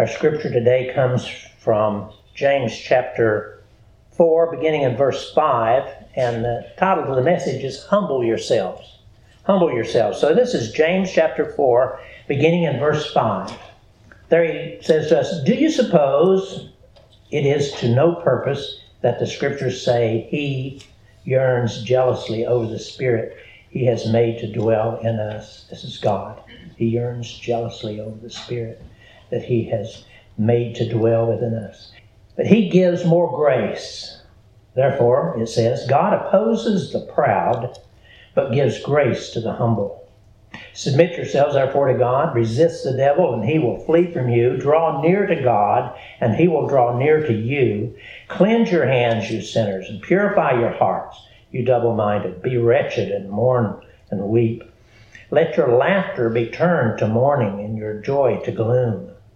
Our scripture today comes from James chapter 4, beginning in verse 5, and the title of the message is Humble Yourselves. Humble yourselves. So this is James chapter 4, beginning in verse 5. There he says to us, Do you suppose it is to no purpose that the scriptures say he yearns jealously over the spirit he has made to dwell in us? This is God. He yearns jealously over the spirit that he has made to dwell within us. But he gives more grace. Therefore, it says, God opposes the proud, but gives grace to the humble. Submit yourselves, therefore, to God. Resist the devil, and he will flee from you. Draw near to God, and he will draw near to you. Cleanse your hands, you sinners, and purify your hearts, you double minded. Be wretched and mourn and weep. Let your laughter be turned to mourning, and your joy to gloom.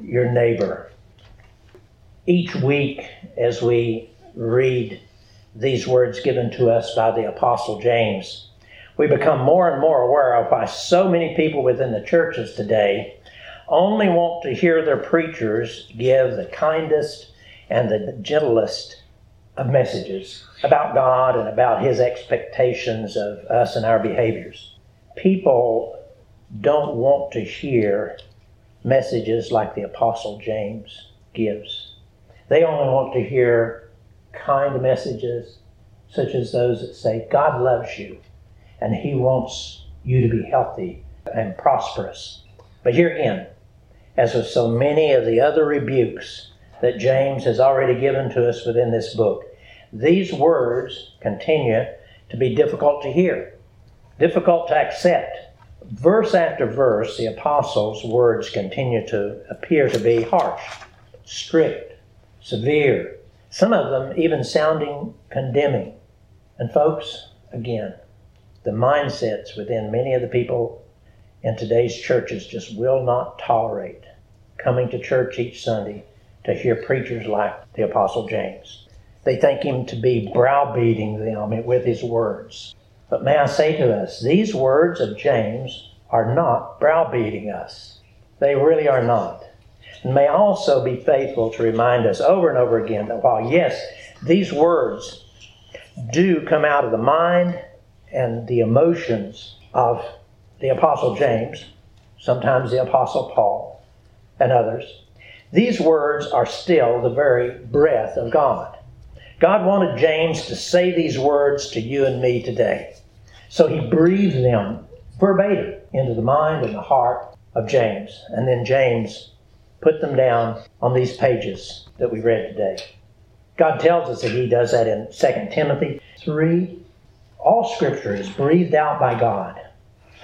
your neighbor? Each week, as we read these words given to us by the Apostle James, we become more and more aware of why so many people within the churches today only want to hear their preachers give the kindest and the gentlest of messages about God and about His expectations of us and our behaviors. People don't want to hear messages like the Apostle James gives. They only want to hear kind messages such as those that say, God loves you and He wants you to be healthy and prosperous. But here again, as with so many of the other rebukes that James has already given to us within this book, these words continue to be difficult to hear, difficult to accept. Verse after verse, the apostles' words continue to appear to be harsh, strict, severe, some of them even sounding condemning. And, folks, again, the mindsets within many of the people in today's churches just will not tolerate coming to church each Sunday to hear preachers like the Apostle James. They think him to be browbeating them with his words. But may I say to us, these words of James are not browbeating us. They really are not. And may also be faithful to remind us over and over again that while, yes, these words do come out of the mind and the emotions of the Apostle James, sometimes the Apostle Paul, and others, these words are still the very breath of God. God wanted James to say these words to you and me today. So he breathed them verbatim into the mind and the heart of James. And then James put them down on these pages that we read today. God tells us that he does that in 2 Timothy 3 all scripture is breathed out by God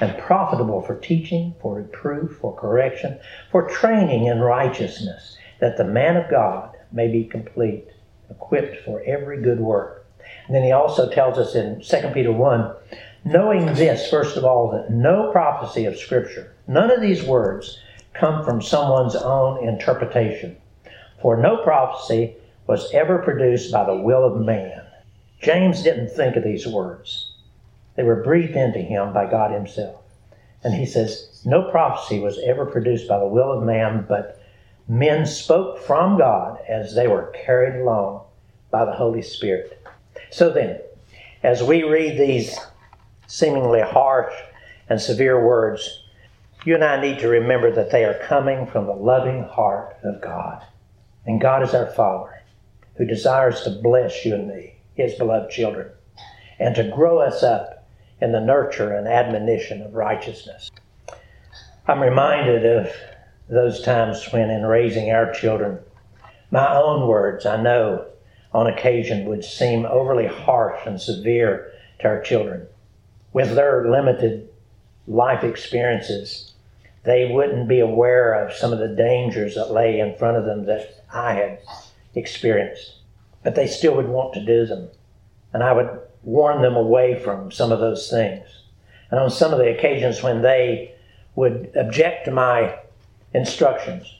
and profitable for teaching, for reproof, for correction, for training in righteousness, that the man of God may be complete, equipped for every good work. And then he also tells us in 2 Peter 1 knowing this, first of all, that no prophecy of Scripture, none of these words, come from someone's own interpretation. For no prophecy was ever produced by the will of man James didn't think of these words. They were breathed into him by God Himself. And he says, No prophecy was ever produced by the will of man, but men spoke from God as they were carried along by the Holy Spirit. So then, as we read these seemingly harsh and severe words, you and I need to remember that they are coming from the loving heart of God. And God is our Father who desires to bless you and me his beloved children, and to grow us up in the nurture and admonition of righteousness. I'm reminded of those times when, in raising our children, my own words, I know, on occasion would seem overly harsh and severe to our children. With their limited life experiences, they wouldn't be aware of some of the dangers that lay in front of them that I had experienced. But they still would want to do them. And I would warn them away from some of those things. And on some of the occasions when they would object to my instructions,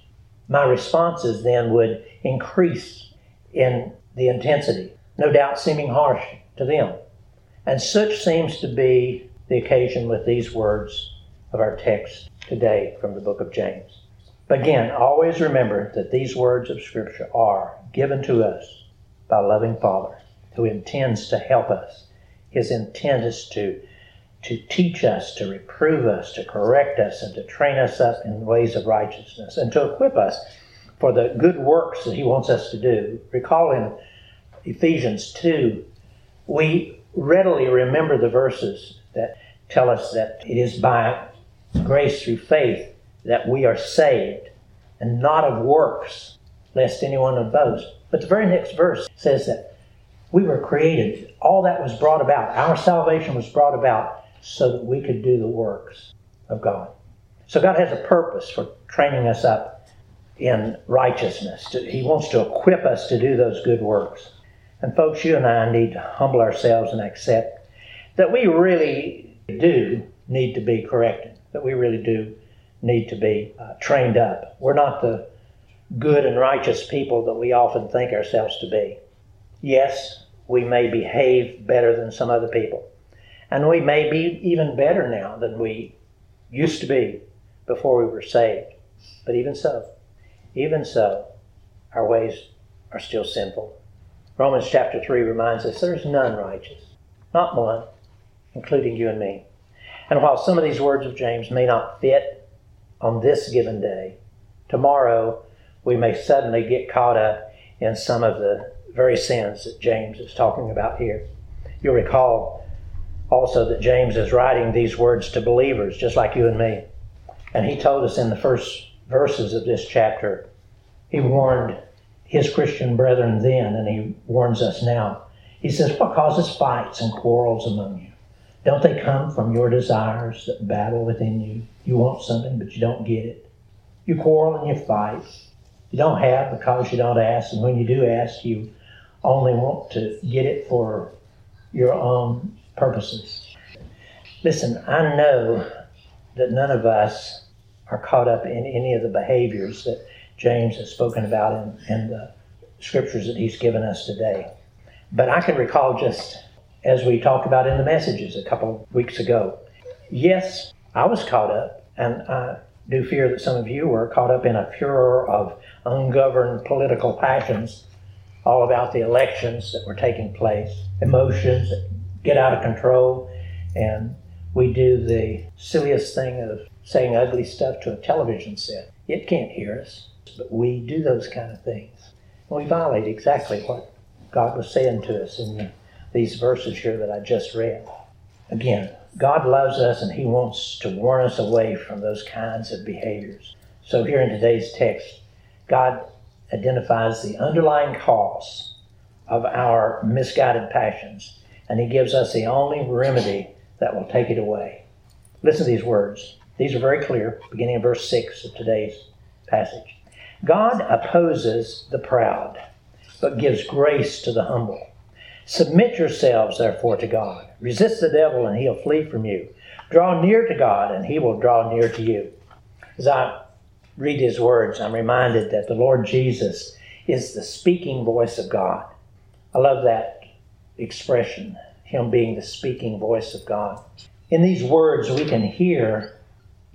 my responses then would increase in the intensity, no doubt seeming harsh to them. And such seems to be the occasion with these words of our text today from the book of James. Again, always remember that these words of Scripture are given to us by a loving Father who intends to help us. His intent is to, to teach us, to reprove us, to correct us, and to train us up in ways of righteousness, and to equip us for the good works that He wants us to do. Recall in Ephesians 2, we readily remember the verses that tell us that it is by grace through faith that we are saved, and not of works, lest anyone boast. But the very next verse says that we were created, all that was brought about, our salvation was brought about so that we could do the works of God. So God has a purpose for training us up in righteousness. He wants to equip us to do those good works. And folks, you and I need to humble ourselves and accept that we really do need to be corrected, that we really do need to be uh, trained up. We're not the good and righteous people that we often think ourselves to be. Yes, we may behave better than some other people, and we may be even better now than we used to be before we were saved. But even so, even so, our ways are still sinful. Romans chapter 3 reminds us there's none righteous, not one, including you and me. And while some of these words of James may not fit on this given day, tomorrow we may suddenly get caught up in some of the very sins that James is talking about here. You'll recall also that James is writing these words to believers just like you and me. And he told us in the first verses of this chapter, he warned his Christian brethren then, and he warns us now. He says, What causes fights and quarrels among you? Don't they come from your desires that battle within you? You want something, but you don't get it. You quarrel and you fight. You don't have because you don't ask, and when you do ask, you only want to get it for your own purposes. Listen, I know that none of us are caught up in any of the behaviors that James has spoken about in, in the scriptures that he's given us today. But I can recall just as we talked about in the messages a couple weeks ago. Yes, I was caught up, and I do fear that some of you were caught up in a furor of ungoverned political passions all about the elections that were taking place, emotions that get out of control, and we do the silliest thing of saying ugly stuff to a television set. It can't hear us, but we do those kind of things. And we violate exactly what God was saying to us in these verses here that I just read. Again, God loves us and He wants to warn us away from those kinds of behaviors. So, here in today's text, God identifies the underlying cause of our misguided passions, and He gives us the only remedy that will take it away. Listen to these words. These are very clear, beginning in verse 6 of today's passage. God opposes the proud, but gives grace to the humble. Submit yourselves, therefore, to God. Resist the devil, and he'll flee from you. Draw near to God, and he will draw near to you. As I read his words, I'm reminded that the Lord Jesus is the speaking voice of God. I love that expression, him being the speaking voice of God. In these words, we can hear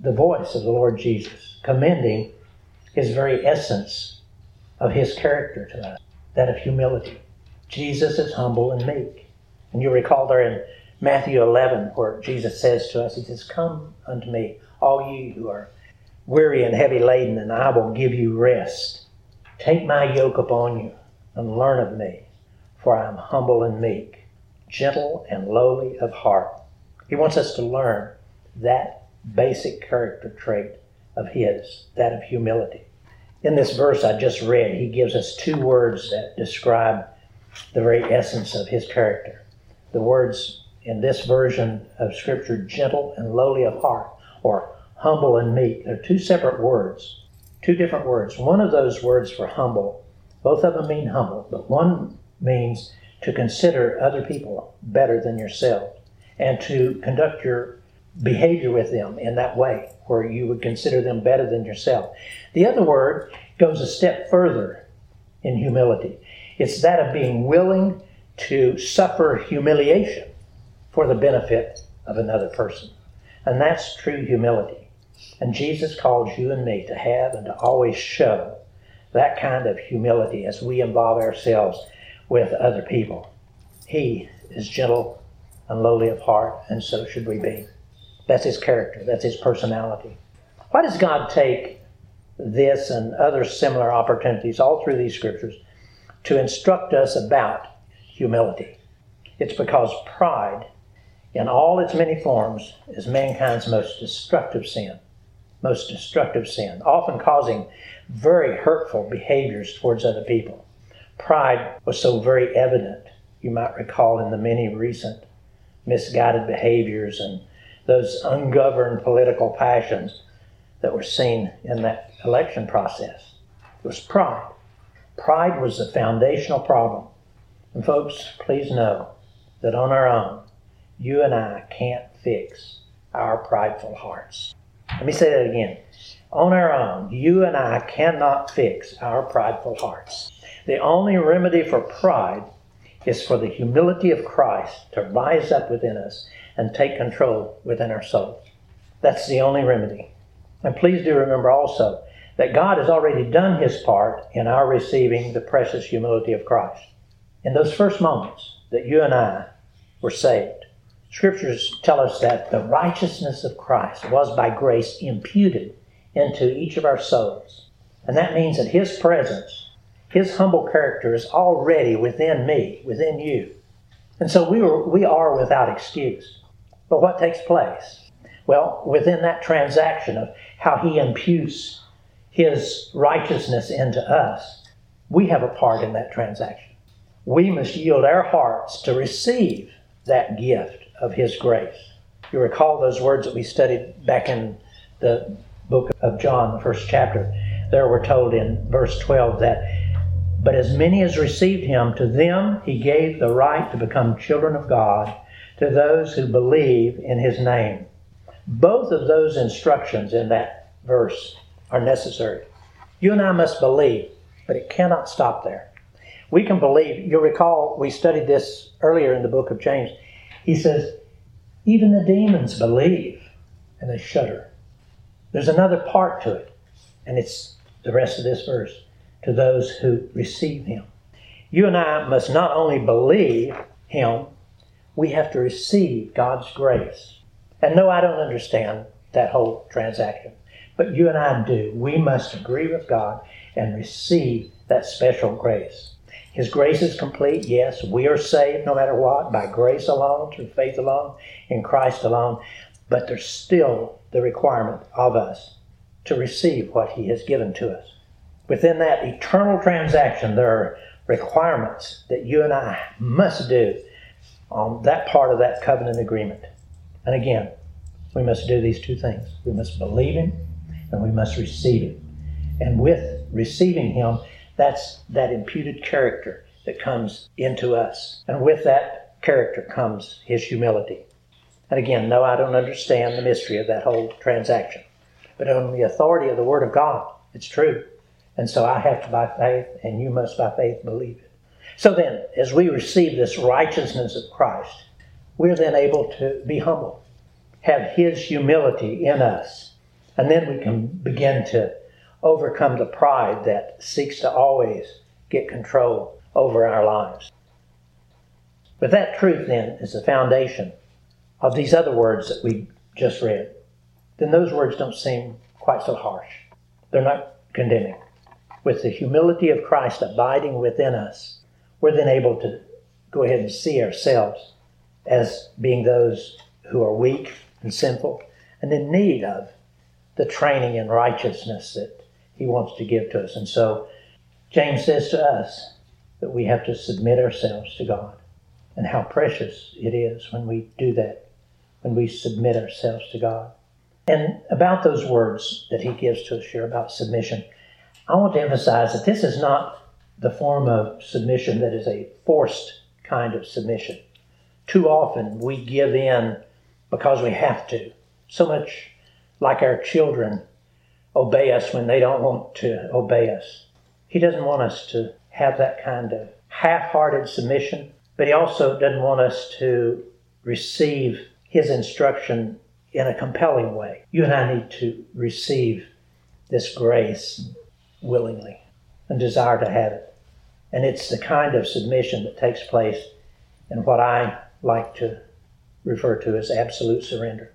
the voice of the Lord Jesus, commending his very essence of his character to us, that of humility. Jesus is humble and meek. And you recall there in Matthew 11 where Jesus says to us, He says, Come unto me, all ye who are weary and heavy laden, and I will give you rest. Take my yoke upon you and learn of me, for I am humble and meek, gentle and lowly of heart. He wants us to learn that basic character trait of His, that of humility. In this verse I just read, He gives us two words that describe the very essence of his character. The words in this version of Scripture, gentle and lowly of heart, or humble and meek. They're two separate words, two different words. One of those words for humble, both of them mean humble, but one means to consider other people better than yourself and to conduct your behavior with them in that way, where you would consider them better than yourself. The other word goes a step further in humility. It's that of being willing to suffer humiliation for the benefit of another person. And that's true humility. And Jesus calls you and me to have and to always show that kind of humility as we involve ourselves with other people. He is gentle and lowly of heart, and so should we be. That's his character, that's his personality. Why does God take this and other similar opportunities all through these scriptures to instruct us about humility? It's because pride, in all its many forms, is mankind's most destructive sin. Most destructive sin, often causing very hurtful behaviors towards other people. Pride was so very evident, you might recall, in the many recent misguided behaviors and those ungoverned political passions that were seen in that election process. It was pride. Pride was the foundational problem. And folks, please know that on our own, you and I can't fix our prideful hearts. Let me say that again. On our own, you and I cannot fix our prideful hearts. The only remedy for pride is for the humility of Christ to rise up within us and take control within our souls. That's the only remedy. And please do remember also that God has already done his part in our receiving the precious humility of Christ. In those first moments that you and I were saved, scriptures tell us that the righteousness of Christ was by grace imputed into each of our souls. And that means that his presence his humble character is already within me, within you. And so we, were, we are without excuse. But what takes place? Well, within that transaction of how he imputes his righteousness into us, we have a part in that transaction. We must yield our hearts to receive that gift of his grace. You recall those words that we studied back in the book of John, the first chapter. There we're told in verse 12 that but as many as received him, to them he gave the right to become children of God, to those who believe in his name. Both of those instructions in that verse are necessary. You and I must believe, but it cannot stop there. We can believe. You'll recall we studied this earlier in the book of James. He says, even the demons believe and they shudder. There's another part to it, and it's the rest of this verse to those who receive him. You and I must not only believe him, we have to receive God's grace. And no, I don't understand that whole transaction, but you and I do. We must agree with God and receive that special grace. His grace is complete, yes. We are saved no matter what, by grace alone, through faith alone, in Christ alone. But there's still the requirement of us to receive what He has given to us within that eternal transaction, there are requirements that you and I must do on that part of that covenant agreement. And again, we must do these two things. We must believe Him and we must receive Him. And with receiving Him, that's that imputed character that comes into us. And with that character comes His humility. And again, no, I don't understand the mystery of that whole transaction. But on the authority of the Word of God, it's true. And so I have to, by faith, and you must, by faith, believe it. So then, as we receive this righteousness of Christ, we're then able to be humble, have His humility in us, and then we can begin to overcome the pride that seeks to always get control over our lives. But that truth then is the foundation of these other words that we just read. Then those words don't seem quite so harsh. They're not condemning with the humility of Christ abiding within us, we're then able to go ahead and see ourselves as being those who are weak and sinful and in need of the training in righteousness that He wants to give to us. And so James says to us that we have to submit ourselves to God. And how precious it is when we do that, when we submit ourselves to God. And about those words that he gives to us here about submission, I want to emphasize that this is not the form of submission that is a forced kind of submission. Too often we give in because we have to. So much like our children obey us when they don't want to obey us. He doesn't want us to have that kind of half hearted submission, but He also doesn't want us to receive His instruction in a compelling way. You and I need to receive this grace willingly and desire to have it. And it's the kind of submission that takes place in what I like to refer to as absolute surrender.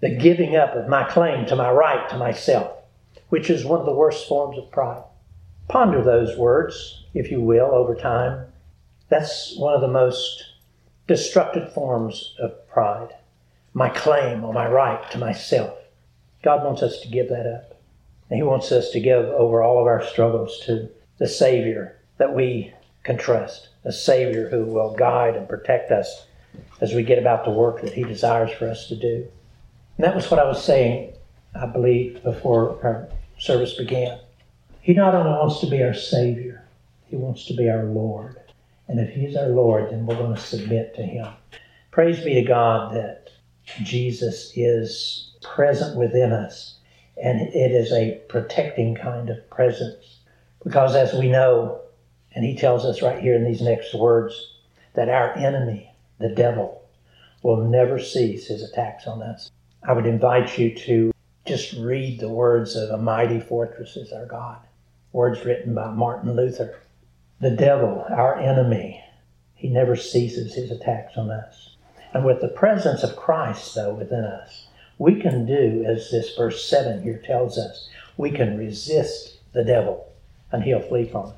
The giving up of my claim to my right to myself, which is one of the worst forms of pride. Ponder those words, if you will, over time. That's one of the most destructive forms of pride. My claim or my right to myself. God wants us to give that up. And He wants us to give over all of our struggles to the Savior that we can trust, a Savior who will guide and protect us as we get about the work that He desires for us to do. And that was what I was saying, I believe, before our service began. He not only wants to be our Savior, He wants to be our Lord. And if He's our Lord, then we're going to submit to Him. Praise be to God that Jesus is present within us, and it is a protecting kind of presence. Because as we know, and He tells us right here in these next words, that our enemy, the devil, will never cease his attacks on us. I would invite you to just read the words of A Mighty Fortress is Our God words written by Martin Luther. The devil, our enemy, he never ceases his attacks on us. And with the presence of Christ, though, within us, we can do, as this verse 7 here tells us, we can resist the devil and he'll flee from us.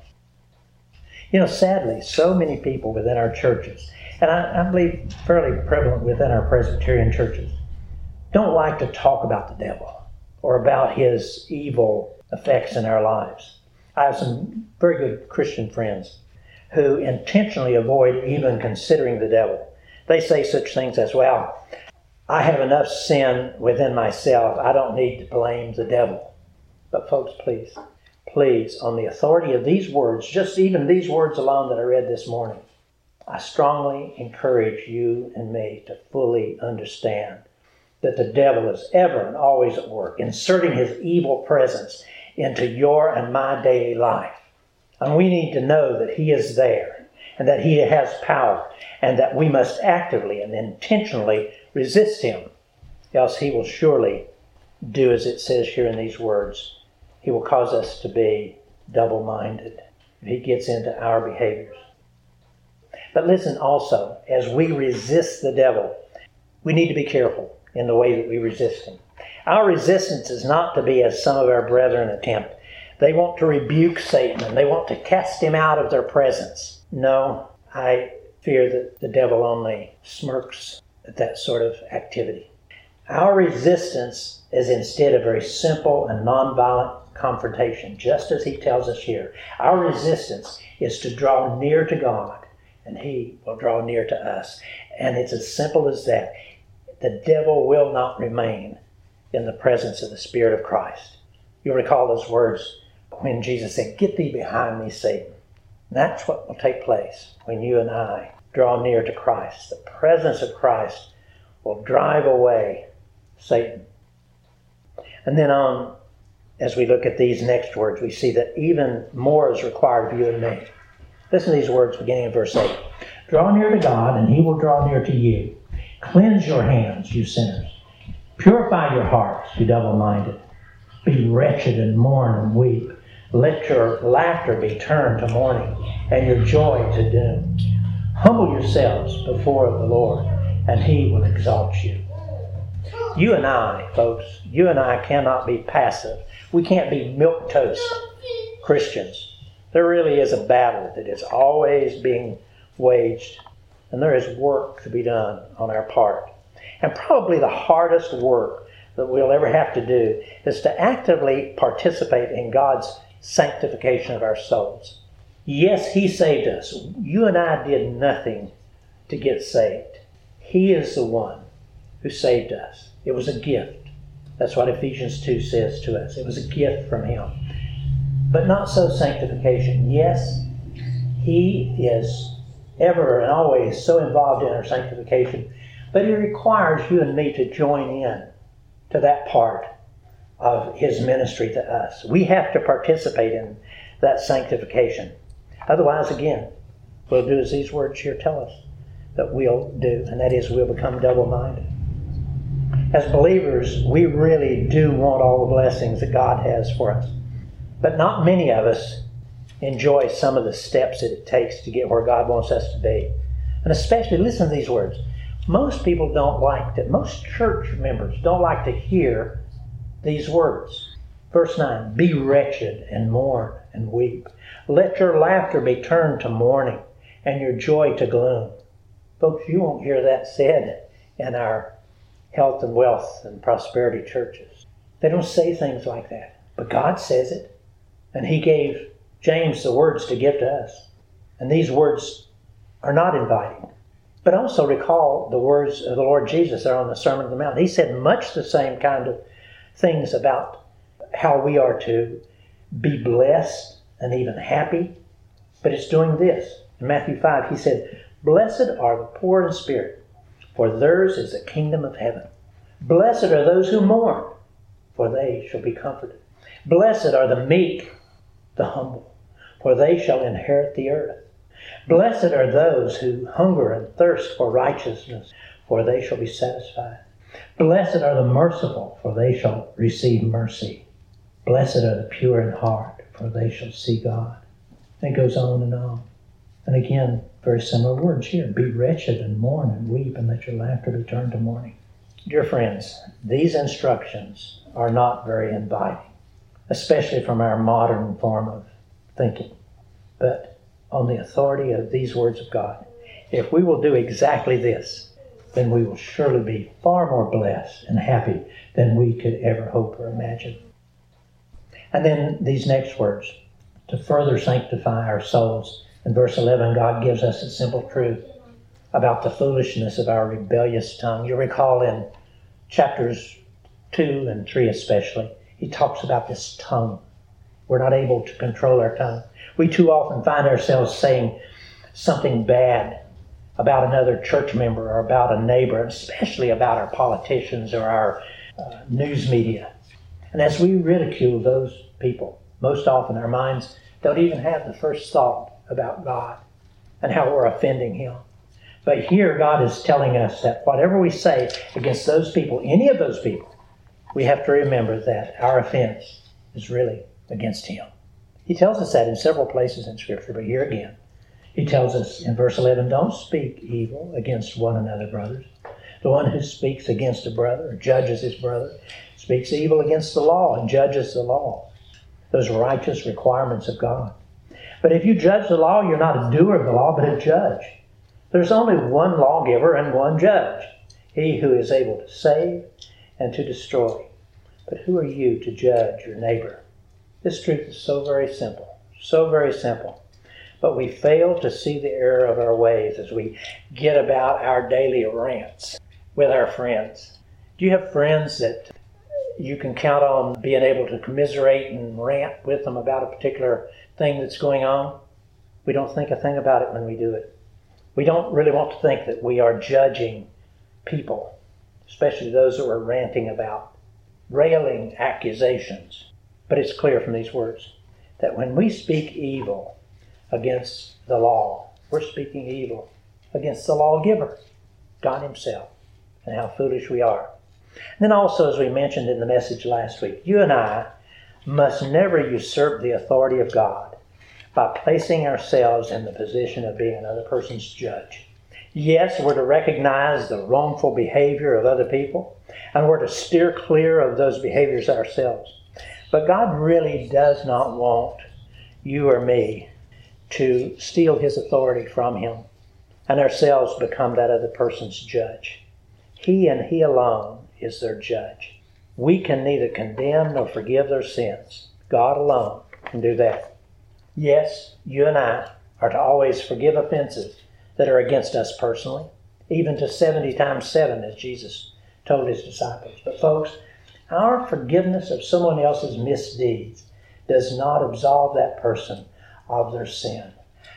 You know, sadly, so many people within our churches, and I, I believe fairly prevalent within our Presbyterian churches, don't like to talk about the devil or about his evil effects in our lives. I have some very good Christian friends who intentionally avoid even considering the devil. They say such things as, well, I have enough sin within myself. I don't need to blame the devil. But, folks, please, please, on the authority of these words, just even these words alone that I read this morning, I strongly encourage you and me to fully understand that the devil is ever and always at work, inserting his evil presence into your and my daily life. And we need to know that He is there and that He has power and that we must actively and intentionally resist Him, else He will surely do as it says here in these words. He will cause us to be double minded if He gets into our behaviors. But listen also, as we resist the devil, we need to be careful in the way that we resist him. Our resistance is not to be as some of our brethren attempt. They want to rebuke Satan and they want to cast him out of their presence. No, I fear that the devil only smirks that sort of activity. Our resistance is instead a very simple and nonviolent confrontation, just as he tells us here. Our resistance is to draw near to God, and he will draw near to us. And it's as simple as that. The devil will not remain in the presence of the Spirit of Christ. You'll recall those words when Jesus said, Get thee behind me, Satan. And that's what will take place when you and I draw near to Christ. The presence of Christ will drive away Satan. And then on, as we look at these next words, we see that even more is required of you and me. Listen to these words beginning in verse 8. Draw near to God, and he will draw near to you. Cleanse your hands, you sinners. Purify your hearts, you double minded. Be wretched and mourn and weep. Let your laughter be turned to mourning and your joy to doom. Humble yourselves before the Lord, and he will exalt you. You and I, folks, you and I cannot be passive. We can't be milk toast Christians. There really is a battle that is always being waged, and there is work to be done on our part. And probably the hardest work that we'll ever have to do is to actively participate in God's sanctification of our souls. Yes, He saved us. You and I did nothing to get saved. He is the one who saved us. It was a gift. That's what Ephesians 2 says to us. It was a gift from Him. But not so sanctification. Yes, He is ever and always so involved in our sanctification, but He requires you and me to join in to that part of His ministry to us. We have to participate in that sanctification. Otherwise, again, we'll do as these words here tell us that we'll do, and that is we'll become double minded. As believers, we really do want all the blessings that God has for us. But not many of us enjoy some of the steps that it takes to get where God wants us to be. And especially, listen to these words. Most people don't like that, most church members don't like to hear these words. Verse 9 Be wretched and mourn and weep. Let your laughter be turned to mourning and your joy to gloom. Folks, you won't hear that said in our health and wealth and prosperity churches. They don't say things like that. But God says it. And He gave James the words to give to us. And these words are not inviting. But also recall the words of the Lord Jesus there on the Sermon on the Mount. He said much the same kind of things about how we are to be blessed and even happy. But it's doing this. In Matthew 5, he said, Blessed are the poor in spirit, for theirs is the kingdom of heaven. Blessed are those who mourn, for they shall be comforted. Blessed are the meek, the humble, for they shall inherit the earth. Blessed are those who hunger and thirst for righteousness, for they shall be satisfied. Blessed are the merciful, for they shall receive mercy. Blessed are the pure in heart, for they shall see God. And it goes on and on. And again, very similar words here. Be wretched and mourn and weep, and let your laughter be turned to mourning. Dear friends, these instructions are not very inviting, especially from our modern form of thinking. But on the authority of these words of God, if we will do exactly this, then we will surely be far more blessed and happy than we could ever hope or imagine. And then these next words to further sanctify our souls in verse 11, God gives us a simple truth about the foolishness of our rebellious tongue. You recall in chapters 2 and 3 especially, he talks about this tongue. We're not able to control our tongue. We too often find ourselves saying something bad about another church member or about a neighbor, especially about our politicians or our uh, news media. And as we ridicule those people, most often our minds don't even have the first thought about God and how we're offending Him. But here, God is telling us that whatever we say against those people, any of those people, we have to remember that our offense is really against Him. He tells us that in several places in Scripture, but here again, He tells us in verse 11 don't speak evil against one another, brothers. The one who speaks against a brother judges his brother speaks evil against the law and judges the law. Those righteous requirements of God. But if you judge the law, you're not a doer of the law, but a judge. There's only one lawgiver and one judge, he who is able to save and to destroy. But who are you to judge your neighbor? This truth is so very simple, so very simple. But we fail to see the error of our ways as we get about our daily rants with our friends. Do you have friends that you can count on being able to commiserate and rant with them about a particular thing that's going on, we don't think a thing about it when we do it. We don't really want to think that we are judging people, especially those that we're ranting about, railing accusations. But it's clear from these words that when we speak evil against the law, we're speaking evil against the lawgiver, God Himself, and how foolish we are. And then also, as we mentioned in the message last week, you and I must never usurp the authority of God by placing ourselves in the position of being another person's judge. Yes, we're to recognize the wrongful behavior of other people, and we're to steer clear of those behaviors ourselves. But God really does not want you or me to steal His authority from Him and ourselves become that other person's judge. He and He alone is their judge. We can neither condemn nor forgive their sins. God alone can do that. Yes, you and I are to always forgive offenses that are against us personally, even to 70 times 7, as Jesus told his disciples. But, folks, Our forgiveness of someone else's misdeeds does not absolve that person of their sin.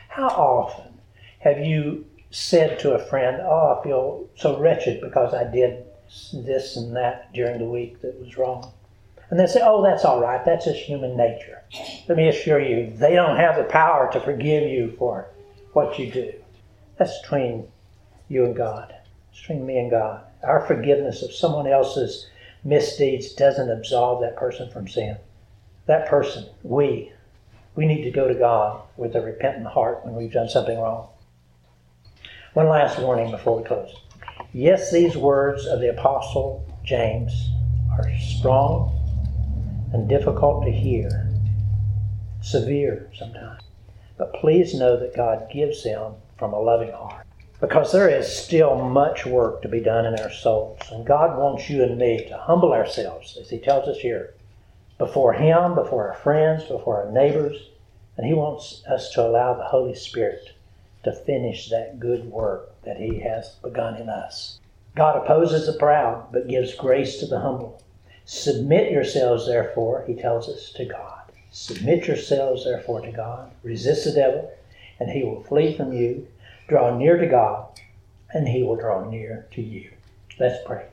How often have you said to a friend, Oh, I feel so wretched because I did this and that during the week that was wrong? And they say, Oh, that's all right. That's just human nature. Let me assure you, they don't have the power to forgive you for what you do. That's between you and God. It's between me and God. Our forgiveness of someone else's misdeeds doesn't absolve that person from sin. That person, we, we need to go to God with a repentant heart when we've done something wrong. One last warning before we close. Yes, these words of the Apostle James are strong and difficult to hear, severe sometimes. But please know that God gives them from a loving heart. Because there is still much work to be done in our souls. And God wants you and me to humble ourselves, as He tells us here, before Him, before our friends, before our neighbors. And He wants us to allow the Holy Spirit to finish that good work that He has begun in us. God opposes the proud, but gives grace to the humble. Submit yourselves, therefore, He tells us, to God. Submit yourselves, therefore, to God. Resist the devil, and he will flee from you. Draw near to God, and he will draw near to you. Let's pray.